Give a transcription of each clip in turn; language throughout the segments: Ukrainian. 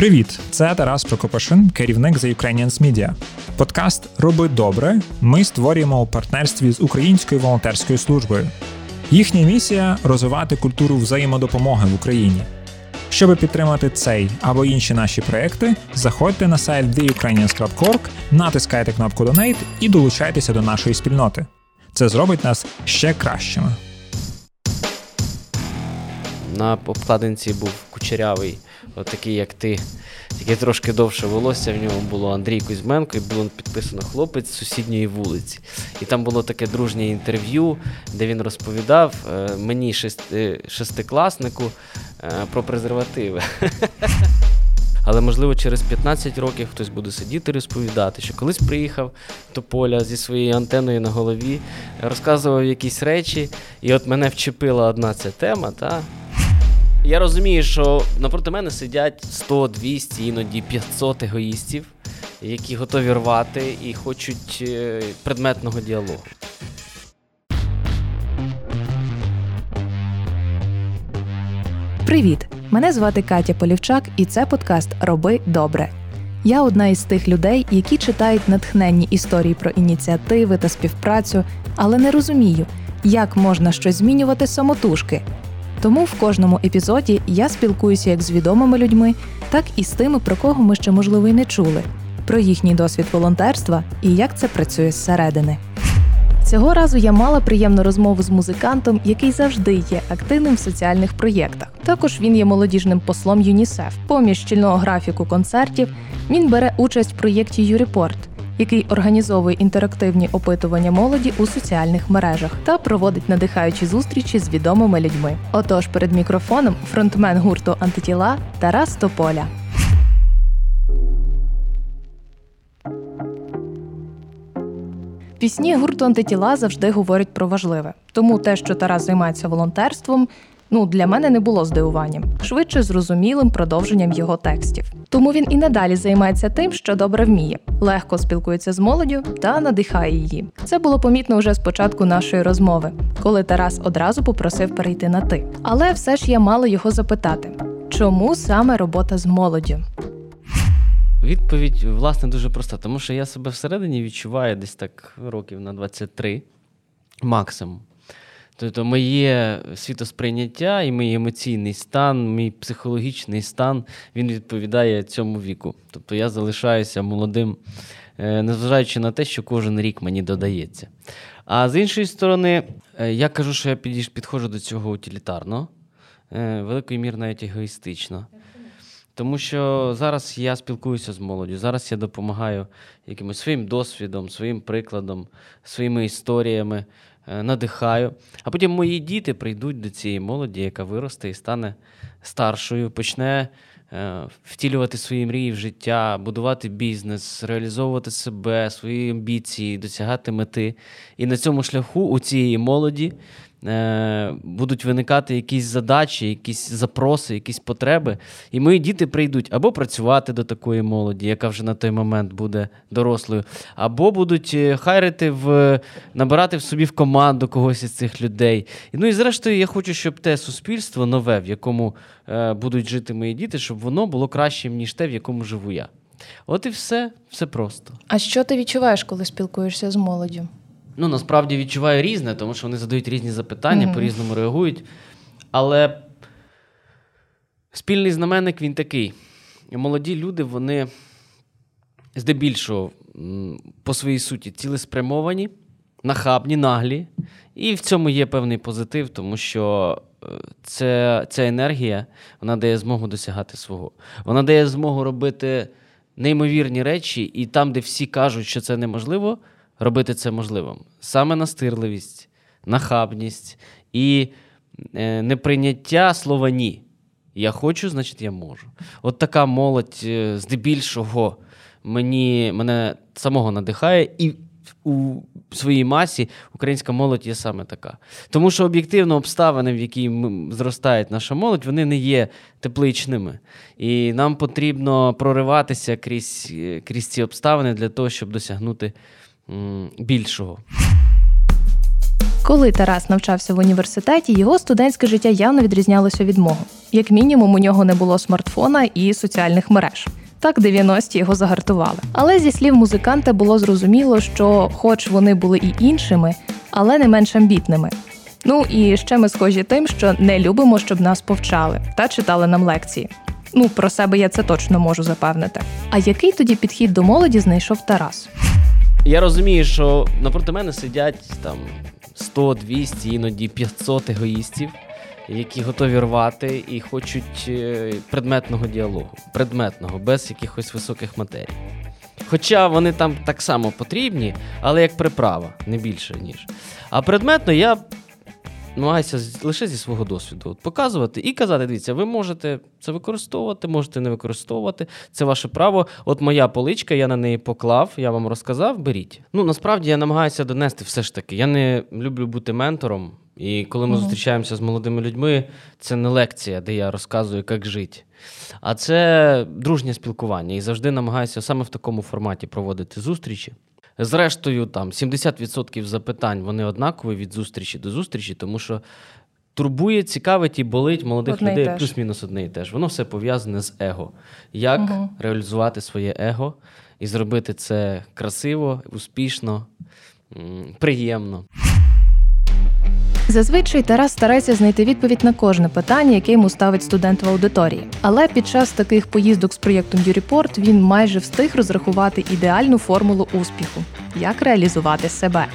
Привіт! Це Тарас Прокопашин, керівник The Ukrainians Media. Подкаст Роби добре. Ми створюємо у партнерстві з Українською волонтерською службою. Їхня місія розвивати культуру взаємодопомоги в Україні. Щоб підтримати цей або інші наші проекти, заходьте на сайт theukrainians.org, натискайте кнопку Donate і долучайтеся до нашої спільноти. Це зробить нас ще кращими. На обкладинці був кучерявий, отакий, як ти, тільки трошки довше волосся. В ньому було Андрій Кузьменко, і було підписано хлопець з сусідньої вулиці. І там було таке дружнє інтерв'ю, де він розповідав е, мені, шести, шестикласнику, е, про презервативи. Але, можливо, через 15 років хтось буде сидіти розповідати, що колись приїхав до поля зі своєю антеною на голові, розказував якісь речі, і от мене вчепила одна ця тема. Та? Я розумію, що напроти мене сидять 100, 200, іноді 500 егоїстів, які готові рвати і хочуть е, предметного діалогу. Привіт! Мене звати Катя Полівчак, і це подкаст Роби добре. Я одна із тих людей, які читають натхненні історії про ініціативи та співпрацю, але не розумію, як можна щось змінювати самотужки. Тому в кожному епізоді я спілкуюся як з відомими людьми, так і з тими, про кого ми ще можливо й не чули, про їхній досвід волонтерства і як це працює зсередини. Цього разу я мала приємну розмову з музикантом, який завжди є активним в соціальних проєктах. Також він є молодіжним послом ЮНІСЕФ. Поміж щільного графіку концертів він бере участь в проєкті Юрепорт, який організовує інтерактивні опитування молоді у соціальних мережах та проводить надихаючі зустрічі з відомими людьми. Отож, перед мікрофоном фронтмен гурту Антитіла Тарас Тополя. Пісні гурту антитіла завжди говорять про важливе. Тому те, що Тарас займається волонтерством, ну для мене не було здивуванням, швидше зрозумілим продовженням його текстів. Тому він і надалі займається тим, що добре вміє, легко спілкується з молоддю та надихає її. Це було помітно вже з початку нашої розмови, коли Тарас одразу попросив перейти на ти. Але все ж я мала його запитати, чому саме робота з молоддю? Відповідь, власне, дуже проста, тому що я себе всередині відчуваю десь так років на 23 максимум. Тобто, моє світосприйняття і мій емоційний стан, мій психологічний стан він відповідає цьому віку. Тобто я залишаюся молодим, е, незважаючи на те, що кожен рік мені додається. А з іншої сторони, е, я кажу, що я підходжу до цього утилітарно, е, великою мір навіть егоїстично. Тому що зараз я спілкуюся з молоддю, зараз я допомагаю якимось своїм досвідом, своїм прикладом, своїми історіями, надихаю. А потім мої діти прийдуть до цієї молоді, яка виросте і стане старшою, почне е, втілювати свої мрії в життя, будувати бізнес, реалізовувати себе, свої амбіції, досягати мети. І на цьому шляху у цієї молоді Е, будуть виникати якісь задачі, якісь запроси, якісь потреби. І мої діти прийдуть або працювати до такої молоді, яка вже на той момент буде дорослою, або будуть е, хайрити в набирати в собі в команду когось із цих людей. Ну і зрештою, я хочу, щоб те суспільство нове, в якому е, будуть жити мої діти, щоб воно було кращим, ніж те, в якому живу я. От і все, все просто. А що ти відчуваєш, коли спілкуєшся з молоддю? Ну, насправді відчуваю різне, тому що вони задають різні запитання, mm-hmm. по-різному реагують. Але спільний знаменник він такий. Молоді люди, вони здебільшого по своїй суті цілеспрямовані, нахабні, наглі. І в цьому є певний позитив, тому що е, це, ця енергія вона дає змогу досягати свого. Вона дає змогу робити неймовірні речі, і там, де всі кажуть, що це неможливо робити це можливим. Саме настирливість, нахабність і е, неприйняття слова ні. Я хочу, значить, я можу. От така молодь, е, здебільшого, мені, мене самого надихає, і у своїй масі українська молодь є саме така. Тому що об'єктивно обставини, в які зростає наша молодь, вони не є тепличними. І нам потрібно прориватися крізь, е, крізь ці обставини для того, щоб досягнути більшого. Коли Тарас навчався в університеті, його студентське життя явно відрізнялося від мого. Як мінімум, у нього не було смартфона і соціальних мереж. Так 90-ті його загартували. Але зі слів музиканта було зрозуміло, що, хоч вони були і іншими, але не менш амбітними. Ну і ще ми схожі тим, що не любимо, щоб нас повчали та читали нам лекції. Ну, про себе я це точно можу запевнити. А який тоді підхід до молоді знайшов Тарас? Я розумію, що напроти мене сидять там 100, 200, іноді 500 егоїстів, які готові рвати і хочуть е, предметного діалогу, предметного, без якихось високих матерій. Хоча вони там так само потрібні, але як приправа, не більше ніж. А предметно я намагаюся лише зі свого досвіду от, показувати і казати: дивіться, ви можете це використовувати, можете не використовувати. Це ваше право. От моя поличка, я на неї поклав, я вам розказав, беріть. Ну насправді я намагаюся донести все ж таки. Я не люблю бути ментором. І коли ми uh зустрічаємося з молодими людьми, це не лекція, де я розказую, як жити. А це дружнє спілкування. І завжди намагаюся саме в такому форматі проводити зустрічі. Зрештою, там 70% запитань вони однакові від зустрічі до зустрічі, тому що турбує, цікавить і болить молодих одне людей плюс-мінус одне і те ж. Воно все пов'язане з его. Як угу. реалізувати своє его і зробити це красиво, успішно, приємно. Зазвичай Тарас старається знайти відповідь на кожне питання, яке йому ставить студент в аудиторії. Але під час таких поїздок з проєктом Юріпорт він майже встиг розрахувати ідеальну формулу успіху, як реалізувати себе.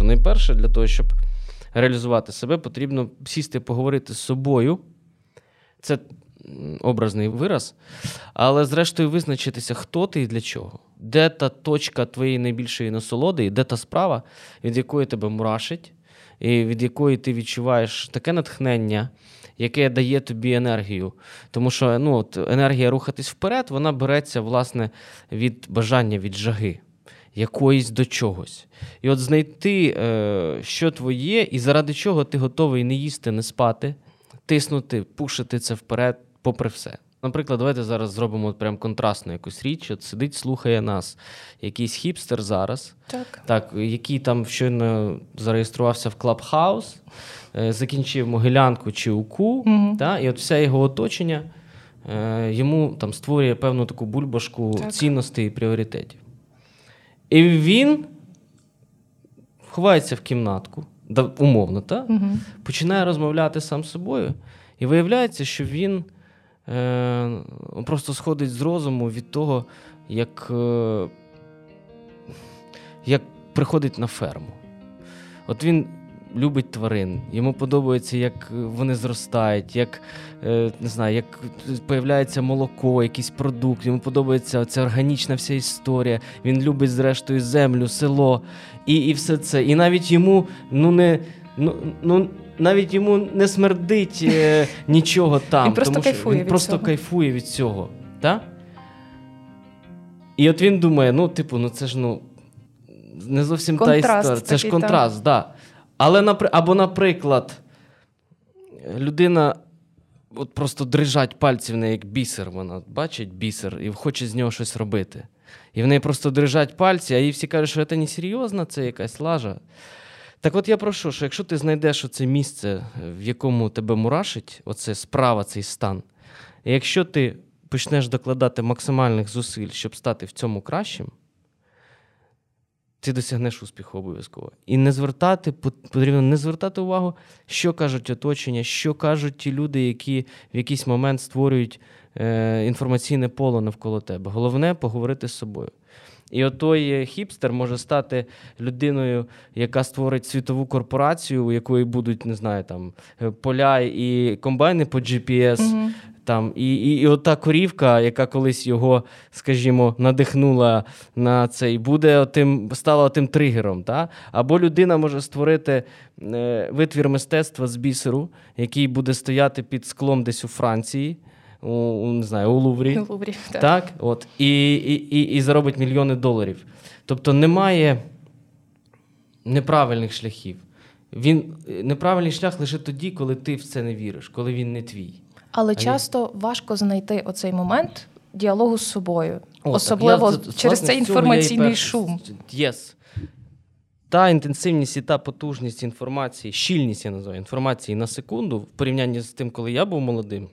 Найперше для того, щоб реалізувати себе, потрібно сісти, поговорити з собою. Це образний вираз, але зрештою визначитися, хто ти і для чого. Де та точка твоєї найбільшої насолоди, і де та справа, від якої тебе мурашить, від якої ти відчуваєш таке натхнення, яке дає тобі енергію. Тому що ну, от, енергія рухатись вперед, вона береться власне від бажання, від жаги. Якоїсь до чогось. І от знайти, е, що твоє, і заради чого ти готовий не їсти, не спати, тиснути, пушити це вперед, попри все. Наприклад, давайте зараз зробимо прям контрастну якусь річ. От сидить, слухає нас якийсь хіпстер зараз, так, так який там щойно зареєструвався в Клабхаус, е, закінчив могилянку чи УКУ, mm та, і от все його оточення е, йому там створює певну таку бульбашку так. цінностей і пріоритетів. І він ховається в кімнатку, умовно, та, угу. починає розмовляти сам з собою, і виявляється, що він просто сходить з розуму від того, як е, як приходить на ферму. От він любить тварин, йому подобається, як вони зростають, як е, не знаю, як появляється молоко, якийсь продукт, йому подобається ця органічна вся історія. Він любить, зрештою, землю, село і і все це. І навіть йому ну не. Ну, ну навіть йому не смердить е, нічого там. Він просто тому, кайфує він від просто цього. кайфує від цього. Так? І от він думає: ну, типу, ну це ж ну, не зовсім контраст та історія. Це ж контраст, так. Да. Але або, наприклад, людина от просто дрижать пальці в неї, як бісер. Вона бачить бісер і хоче з нього щось робити. І в неї просто дрижать пальці, а їй всі кажуть, що це не серйозно, це якась лажа. Так от я прошу, що якщо ти знайдеш оце місце, в якому тебе мурашить, оце справа, цей стан, і якщо ти почнеш докладати максимальних зусиль, щоб стати в цьому кращим, ти досягнеш успіху обов'язково. І не звертати, потрібно не звертати увагу, що кажуть оточення, що кажуть ті люди, які в якийсь момент створюють е, інформаційне поле навколо тебе. Головне поговорити з собою. І отой хіпстер може стати людиною, яка створить світову корпорацію, у якої будуть, не знаю, там е, поля і комбайни по GPS. Угу. Там, І і, і ота корівка, яка колись його, скажімо, надихнула на цей, буде отим, стала тим тригером. Та? Або людина може створити е, витвір мистецтва з бісеру, який буде стояти під склом десь у Франції у не знаю, у Луврі. Луврі так. так? От, І, і, і, і заробить мільйони доларів. Тобто немає неправильних шляхів. Він неправильний шлях лише тоді, коли ти в це не віриш, коли він не твій. Але а часто він... важко знайти оцей момент діалогу з собою, О, особливо так, я, через власне, цей інформаційний перш... шум. Yes. та інтенсивність і та потужність інформації, щільність я називаю інформації на секунду в порівнянні з тим, коли я був молодим.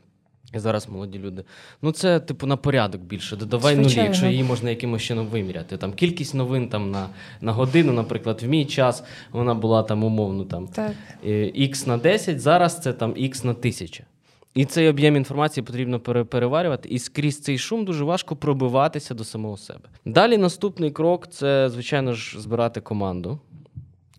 І зараз молоді люди. Ну, це, типу, на порядок більше. Додавай нулі, якщо її можна якимось чином виміряти. Там Кількість новин там на на годину, наприклад, в мій час вона була там умовно там так. X на 10, зараз це там X на 1000. І цей об'єм інформації потрібно переварювати, і скрізь цей шум дуже важко пробиватися до самого себе. Далі наступний крок це, звичайно ж, збирати команду.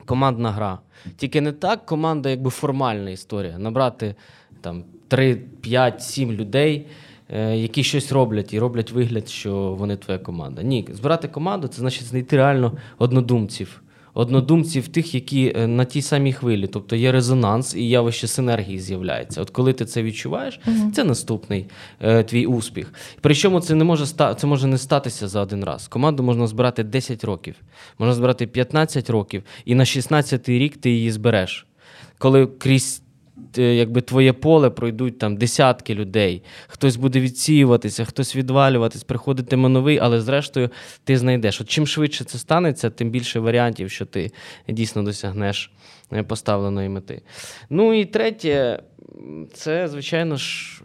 Командна гра. Тільки не так команда, якби формальна історія. Набрати там 3, 5, 7 людей, е, які щось роблять і роблять вигляд, що вони твоя команда. Ні, збирати команду це значить знайти реально однодумців однодумців тих, які е, на тій самій хвилі, тобто є резонанс і явище синергії з'являється. От коли ти це відчуваєш, uh це наступний е, твій успіх. Причому це не може це може не статися за один раз. Команду можна збирати 10 років, можна збирати 15 років, і на 16-й рік ти її збереш. Коли крізь якби твоє поле пройдуть там десятки людей. Хтось буде відсіюватися, хтось відвалюватись, приходитиме новий, але зрештою ти знайдеш. От чим швидше це станеться, тим більше варіантів, що ти дійсно досягнеш е, поставленої мети. Ну і третє, це, звичайно ж,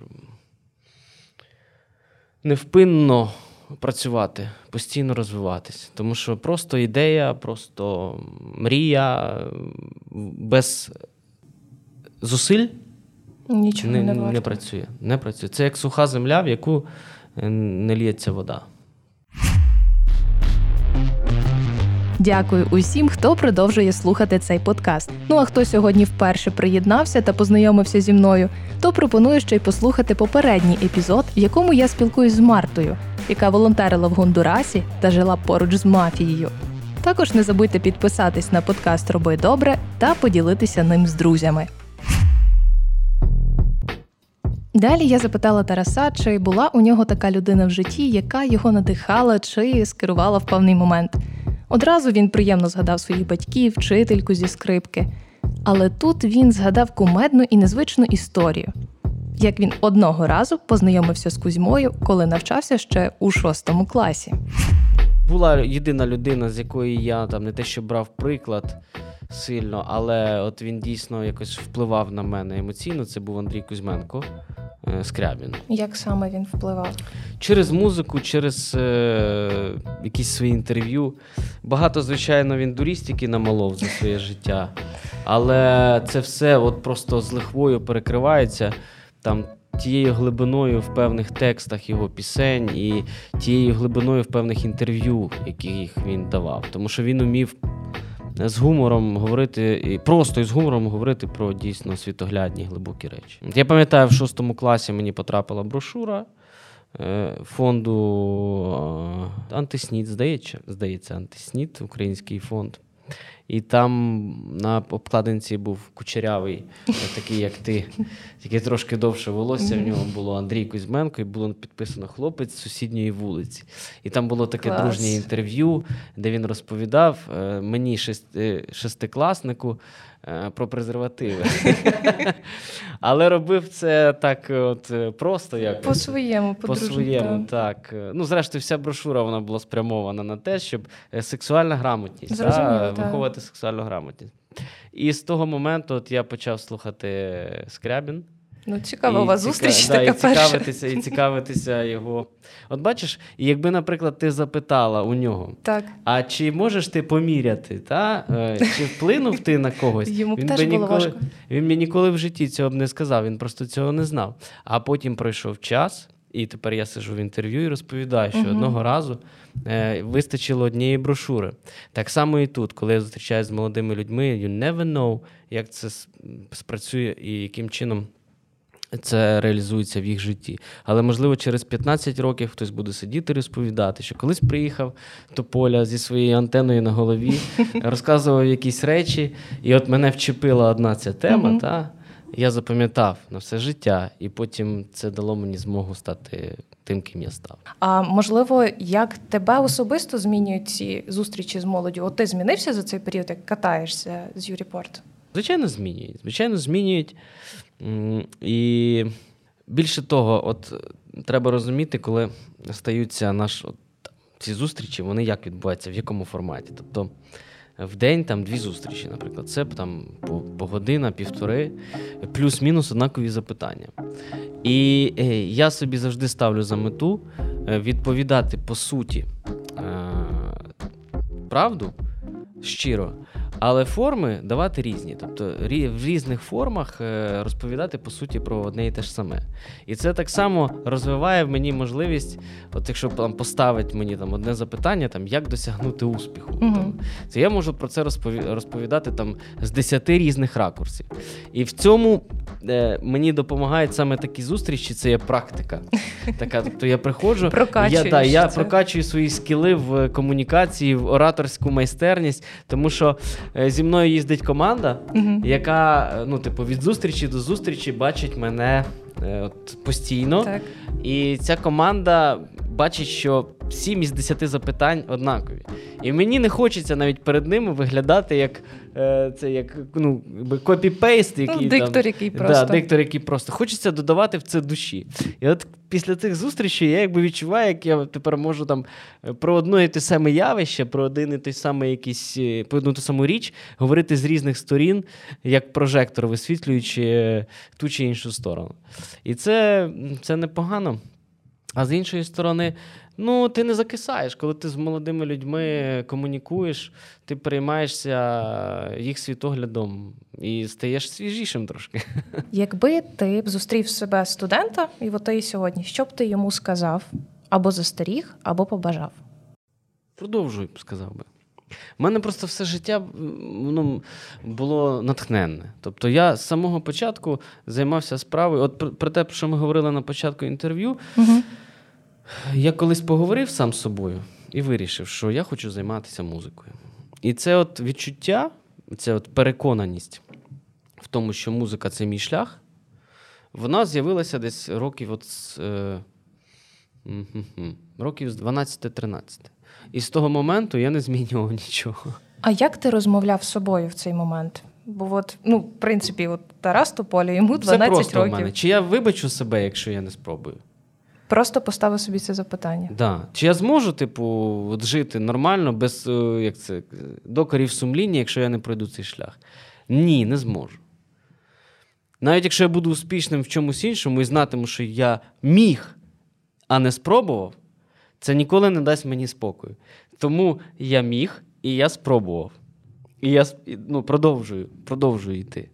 невпинно. Працювати, постійно розвиватись. Тому що просто ідея, просто мрія без зусиль Нічого не, не, не працює. Не працює. Це як суха земля, в яку е, не лється вода. Дякую усім, хто продовжує слухати цей подкаст. Ну а хто сьогодні вперше приєднався та познайомився зі мною, то пропоную ще й послухати попередній епізод, в якому я спілкуюсь з Мартою, яка волонтерила в Гондурасі та жила поруч з мафією. Також не забудьте підписатись на подкаст Роби добре та поділитися ним з друзями. Далі я запитала Тараса, чи була у нього така людина в житті, яка його надихала чи скерувала в певний момент. Одразу він приємно згадав своїх батьків, вчительку зі скрипки. Але тут він згадав кумедну і незвичну історію, як він одного разу познайомився з Кузьмою, коли навчався ще у шостому класі. Була єдина людина, з якої я там не те, що брав приклад сильно, але от він дійсно якось впливав на мене емоційно. Це був Андрій Кузьменко. Е, Скрябін. Як саме він впливав? Через музику, через е, якісь свої інтерв'ю. Багато, звичайно, він дурістики намалов за своє життя, але це все от просто з лихвою перекривається там тією глибиною в певних текстах його пісень і тією глибиною в певних інтерв'ю, яких він давав. Тому що він умів з гумором говорити, і просто із гумором говорити про дійсно світоглядні глибокі речі. Я пам'ятаю, в шостому класі мені потрапила брошура е, фонду е, Антисніт, здається, здається, Антисніт, український фонд. І там на обкладинці був кучерявий, такий, як ти, тільки трошки довше волосся. В нього було Андрій Кузьменко, і було підписано хлопець з сусідньої вулиці. І там було таке Клас. дружнє інтерв'ю, де він розповідав е, мені, е, шестикласнику, Е, про презервативи. Але робив це так от просто як по-своєму, по-своєму, так. Ну, зрештою, вся брошура вона була спрямована на те, щоб сексуальна грамотність та, виховувати сексуальну грамотність. І з того моменту от я почав слухати Скрябін. Ну, цікава у вас зустріч. Да, така і цікавитися, і цікавитися його. От бачиш, якби, наприклад, ти запитала у нього, так. а чи можеш ти поміряти, та? Е, чи вплинув ти на когось? Йому він теж би ніколи, важко. Він мені ніколи в житті цього б не сказав, він просто цього не знав. А потім пройшов час, і тепер я сижу в інтерв'ю і розповідаю, що угу. одного разу е, вистачило однієї брошури. Так само і тут, коли я зустрічаюся з молодими людьми, you never know, як це спрацює і яким чином це реалізується в їх житті. Але, можливо, через 15 років хтось буде сидіти і розповідати, що колись приїхав до поля зі своєю антеною на голові, розказував якісь речі, і от мене вчепила одна ця тема. Та я запам'ятав на все життя, і потім це дало мені змогу стати тим, ким я став. А можливо, як тебе особисто змінюють ці зустрічі з молоддю? От ти змінився за цей період, як катаєшся з Юріпорт? Звичайно, змінюють. Звичайно, змінюють. І більше того, от треба розуміти, коли стаються наш от, ці зустрічі, вони як відбуваються, в якому форматі. Тобто в день там дві зустрічі, наприклад. Це там по, по година, півтори, плюс-мінус однакові запитання. І е, я собі завжди ставлю за мету е, відповідати по суті е, правду щиро. Але форми давати різні. Тобто в різних формах е, розповідати по суті про одне і те ж саме. І це так само розвиває в мені можливість, от якщо там поставить мені там одне запитання, там як досягнути успіху. Угу. Там, це я можу про це розповідати там з десяти різних ракурсів. І в цьому е, мені допомагають саме такі зустрічі, це є практика. Така, тобто я приходжу, я да, я прокачую свої скіли в комунікації, в ораторську майстерність, тому що. Е, зі мною їздить команда, uh яка ну, типу, від зустрічі до зустрічі бачить мене е, от, постійно. Так. І ця команда бачить, що 7 із 10 запитань однакові. І мені не хочеться навіть перед ними виглядати як е, це як ну, copy-paste, який ну, диктор, там, який просто. Да, диктор, який просто. Хочеться додавати в це душі. І от після цих зустрічей я якби відчуваю, як я тепер можу там е, про одне і те саме явище, про один і той самий якийсь, е, про одну ту саму річ говорити з різних сторін, як прожектор, висвітлюючи е, ту чи іншу сторону. І це, це непогано. А з іншої сторони, ну ти не закисаєш, коли ти з молодими людьми комунікуєш, ти переймаєшся їх світоглядом і стаєш свіжішим трошки. Якби ти б зустрів себе студента, і от і сьогодні, що б ти йому сказав або застеріг, або побажав? Продовжуй, сказав би. У мене просто все життя ну, було натхненне. Тобто я з самого початку займався справою. От про, про те, про що ми говорили на початку інтерв'ю, угу. Я колись поговорив сам з собою і вирішив, що я хочу займатися музикою. І це от відчуття, це от переконаність в тому, що музика це мій шлях, вона з'явилася десь років от з, е, років з 12-13. І з того моменту я не змінював нічого. А як ти розмовляв з собою в цей момент? Бо от, ну, в принципі, от Тарас Тополі, йому 12 це просто років. В мене. Чи я вибачу себе, якщо я не спробую? Просто поставив собі це запитання. Да. Чи я зможу, типу, от жити нормально, без е, як це, докорів сумління, якщо я не пройду цей шлях? Ні, не зможу. Навіть якщо я буду успішним в чомусь іншому і знатиму, що я міг, а не спробував, це ніколи не дасть мені спокою. Тому я міг і я спробував. І я ну, продовжую, продовжую йти.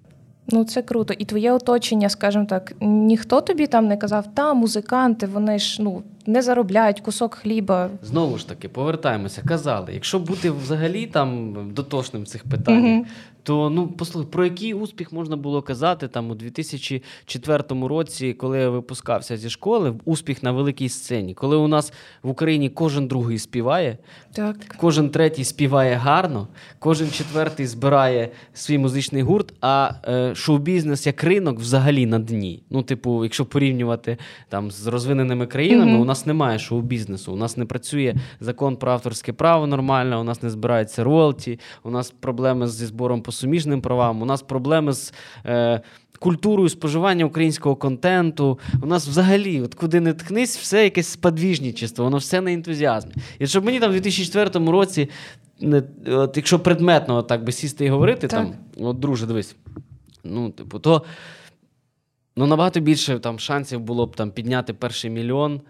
Ну, це круто. І твоє оточення, скажімо так, ніхто тобі там не казав, та музиканти, вони ж ну не заробляють кусок хліба. Знову ж таки, повертаємося. Казали, якщо бути взагалі там дотошним в цих питаннях, mm-hmm. то ну послухай, про який успіх можна було казати там у 2004 році, коли я випускався зі школи, успіх на великій сцені, коли у нас в Україні кожен другий співає, так. кожен третій співає гарно, кожен четвертий збирає свій музичний гурт, а е, шоу-бізнес як ринок взагалі на дні. Ну, типу, якщо порівнювати там з розвиненими країнами, mm-hmm нас немає шоу-бізнесу, у нас не працює закон про авторське право нормально, у нас не збирається роялті, у нас проблеми зі збором по суміжним правам, у нас проблеми з. Е, Культурою споживання українського контенту. У нас взагалі, от куди не ткнись, все якесь сподвіжничество, воно все на ентузіазмі. І щоб мені там в 2004 році, не, от якщо предметно от так би сісти і говорити, так. там, от, друже, дивись, ну, типу, то ну, набагато більше там шансів було б там підняти перший мільйон.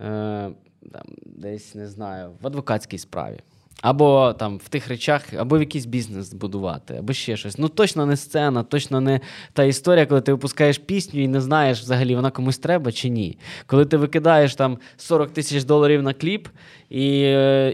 Е, там, десь не знаю, в адвокатській справі. Або там в тих речах, або в якийсь бізнес збудувати, або ще щось. Ну точно не сцена, точно не та історія, коли ти випускаєш пісню і не знаєш взагалі, вона комусь треба чи ні. Коли ти викидаєш там 40 тисяч доларів на кліп і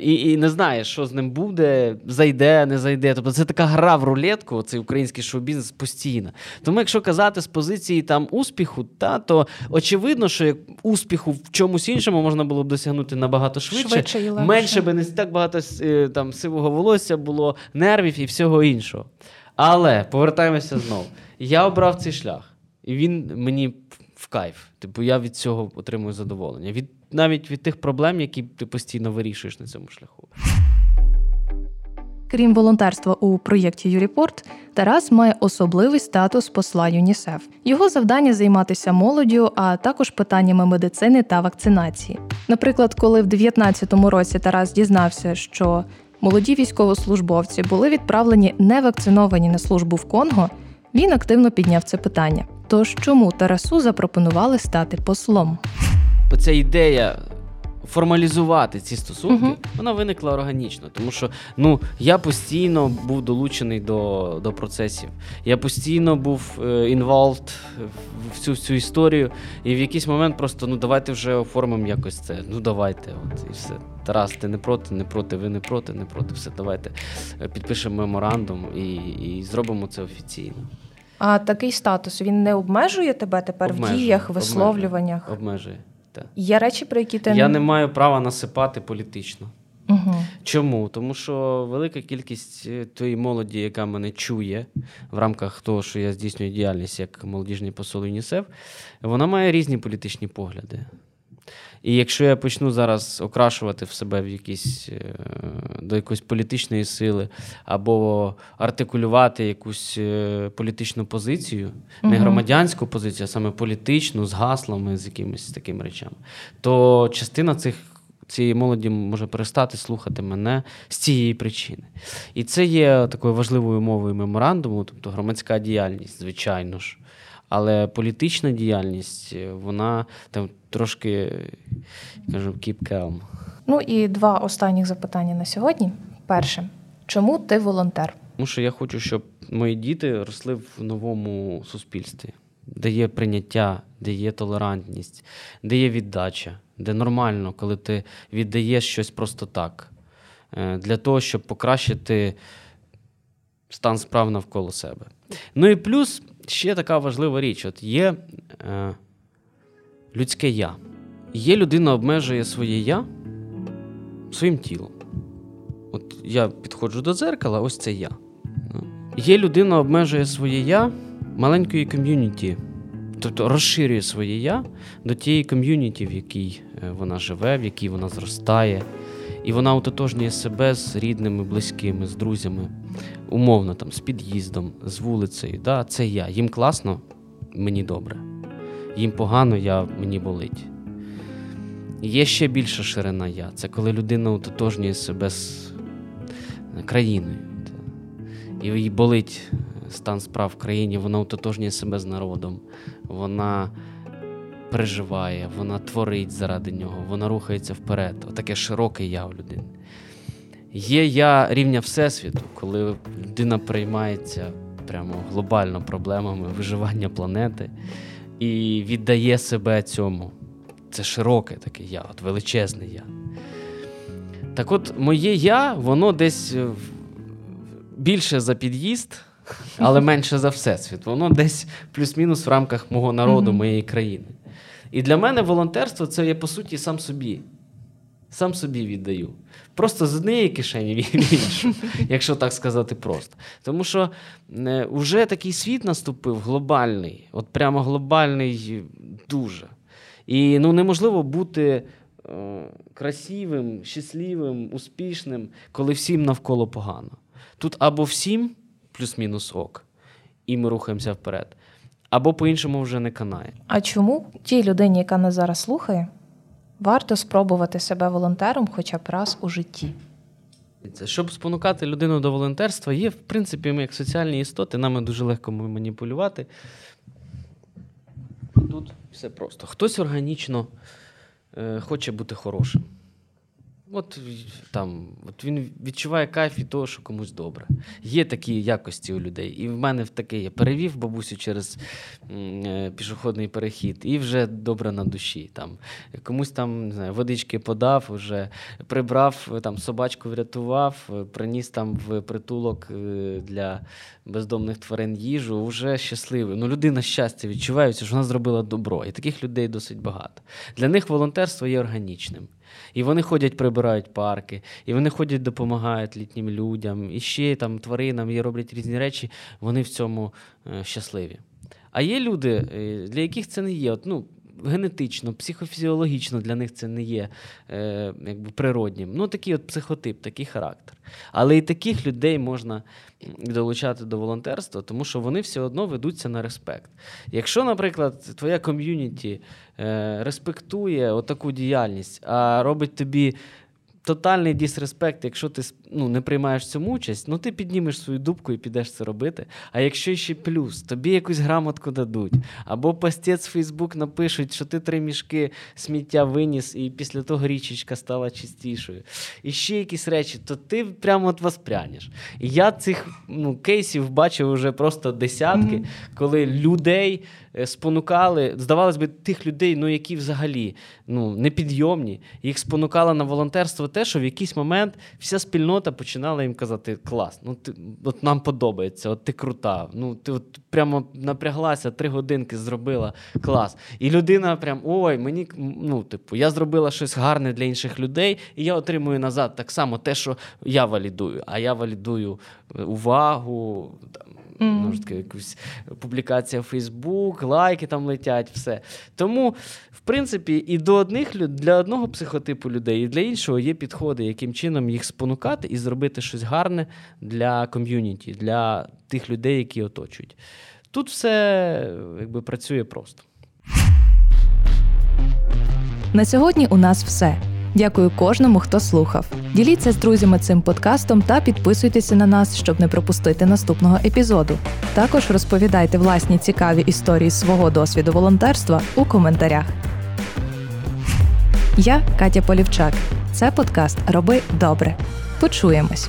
і, і не знаєш, що з ним буде, зайде, не зайде. Тобто це така гра в рулетку, цей український шоу-бізнес постійно. Тому, якщо казати з позиції там успіху, та то очевидно, що успіху в чомусь іншому можна було б досягнути набагато швидше, швидше і менше би не так багато там сивого волосся було, нервів і всього іншого. Але повертаємося знову. Я обрав цей шлях, і він мені в кайф. Типу, я від цього отримую задоволення. Від навіть від тих проблем, які ти постійно вирішуєш на цьому шляху. Крім волонтерства у проєкті Юріпорт, Тарас має особливий статус посла ЮНІСЕФ. Його завдання займатися молоддю, а також питаннями медицини та вакцинації. Наприклад, коли в 2019 році Тарас дізнався, що молоді військовослужбовці були відправлені невакциновані на службу в Конго, він активно підняв це питання. Тож чому Тарасу запропонували стати послом? Оця ідея формалізувати ці стосунки, Мгм. вона виникла органічно, тому що ну я постійно був долучений до, до процесів. Я постійно був е, involved в цю всю історію, і в якийсь момент просто ну давайте вже оформимо якось це. Ну давайте, от і все. Тарас, ти не проти, не проти, ви не проти, не проти. Все, давайте е, підпишемо меморандум і, і зробимо це офіційно. А такий статус він не обмежує тебе тепер Обмежує, в діях, обмежує, висловлюваннях. Обмежує. Так. Є речі, про які ти Я не маю права насипати політично. Угу. Чому? Тому що велика кількість е, тої молоді, яка мене чує в рамках того, що я здійснюю діяльність як молодіжний посол ЮНІСЕФ, вона має різні політичні погляди. І якщо я почну зараз окрашувати в себе в якісь, е, до якоїсь політичної сили або артикулювати якусь е, політичну позицію, не громадянську позицію, а саме політичну, з гаслами, з якимись такими речами, то частина цих цієї молоді може перестати слухати мене з цієї причини. І це є такою важливою мовою меморандуму, тобто громадська діяльність, звичайно ж. Але політична діяльність, е, вона там трошки, кажу, keep calm. Ну і два останніх запитання на сьогодні. Перше, чому ти волонтер? Тому що я хочу, щоб мої діти росли в новому суспільстві, де є прийняття, де є толерантність, де є віддача, де нормально, коли ти віддаєш щось просто так, е, для того, щоб покращити стан справ навколо себе. Ну і плюс ще така важлива річ: от є е, людське я. Є людина обмежує своє я своїм тілом. От я підходжу до дзеркала, ось це я. Ну. Є людина обмежує своє я маленької ком'юніті, тобто розширює своє я до тієї ком'юніті, в якій е, вона живе, в якій вона зростає. І вона ототожнює себе з рідними, близькими, з друзями, умовно, там, з під'їздом, з вулицею. Да, це я. Їм класно, мені добре. Їм погано, я, мені болить. Є ще більша ширина я. Це коли людина ототожнює себе з країною. І їй болить стан справ в країні, вона ототожнює себе з народом, вона переживає, вона творить заради нього, вона рухається вперед. Отаке широке я у людини. Є я рівня Всесвіту, коли людина приймається прямо глобально проблемами виживання планети і віддає себе цьому. Це широке таке я, от величезне я. Так от, моє я, воно десь більше за під'їзд, але менше за всесвіт. Воно десь плюс-мінус в рамках мого народу, моєї країни. І для мене волонтерство це є по суті сам собі. Сам собі віддаю. Просто з однієї кишені в іншу, якщо так сказати просто. Тому що е, вже такий світ наступив глобальний, от прямо глобальний дуже. І ну, неможливо бути е, красивим, щасливим, успішним, коли всім навколо погано. Тут або всім плюс-мінус ок, і ми рухаємося вперед, або по-іншому вже не канає. А чому тій людині, яка нас зараз слухає, варто спробувати себе волонтером хоча б раз у житті? Щоб спонукати людину до волонтерства, є, в принципі, ми як соціальні істоти, нами дуже легко маніпулювати. Тут все просто. Хтось органічно е, хоче бути хорошим. От там, от він відчуває кайф від того, що комусь добре. Є такі якості у людей. І в мене в таке є. Перевів бабусю через е, пішохідний перехід, і вже добре на душі. Там, комусь там не знаю, водички подав, вже прибрав, там, собачку врятував, приніс там в притулок е, для бездомних тварин їжу, вже щасливий. Ну, людина щастя відчуває, що вона зробила добро. І таких людей досить багато. Для них волонтерство є органічним. І вони ходять, прибирають парки, і вони ходять, допомагають літнім людям, і ще там тваринам і роблять різні речі. Вони в цьому е, щасливі. А є люди, е, для яких це не є. От, ну, генетично, психофізіологічно для них це не є е, якби природнім. Ну, такий от психотип, такий характер. Але і таких людей можна долучати до волонтерства, тому що вони все одно ведуться на респект. Якщо, наприклад, твоя ком'юніті е, респектує отаку діяльність, а робить тобі тотальний дисреспект, якщо ти ну, не приймаєш цьому участь, ну ти піднімеш свою дубку і підеш це робити. А якщо ще плюс, тобі якусь грамотку дадуть, або постець в Фейсбук напишуть, що ти три мішки сміття виніс, і після того річечка стала чистішою. І ще якісь речі, то ти прямо от воспрянеш. І я цих ну, кейсів бачив вже просто десятки, коли людей. Е, спонукали, здавалось би, тих людей, ну які взагалі ну, непідйомні, їх спонукало на волонтерство те, що в якийсь момент вся спільнота починала їм казати: клас, ну ти от нам подобається, от ти крута. Ну ти от прямо напряглася, три годинки зробила клас. І людина прям ой, мені ну, типу, я зробила щось гарне для інших людей, і я отримую назад так само те, що я валідую. А я валідую е, увагу. там, Mm. Ну, таки, якусь публікація в Фейсбук, лайки там летять, все. Тому, в принципі, і до одних для одного психотипу людей, і для іншого є підходи, яким чином їх спонукати і зробити щось гарне для ком'юніті, для тих людей, які оточують. Тут все якби працює просто. На сьогодні у нас все. Дякую кожному, хто слухав. Діліться з друзями цим подкастом та підписуйтеся на нас, щоб не пропустити наступного епізоду. Також розповідайте власні цікаві історії свого досвіду волонтерства у коментарях. Я Катя Полівчак. Це подкаст Роби добре. Почуємось.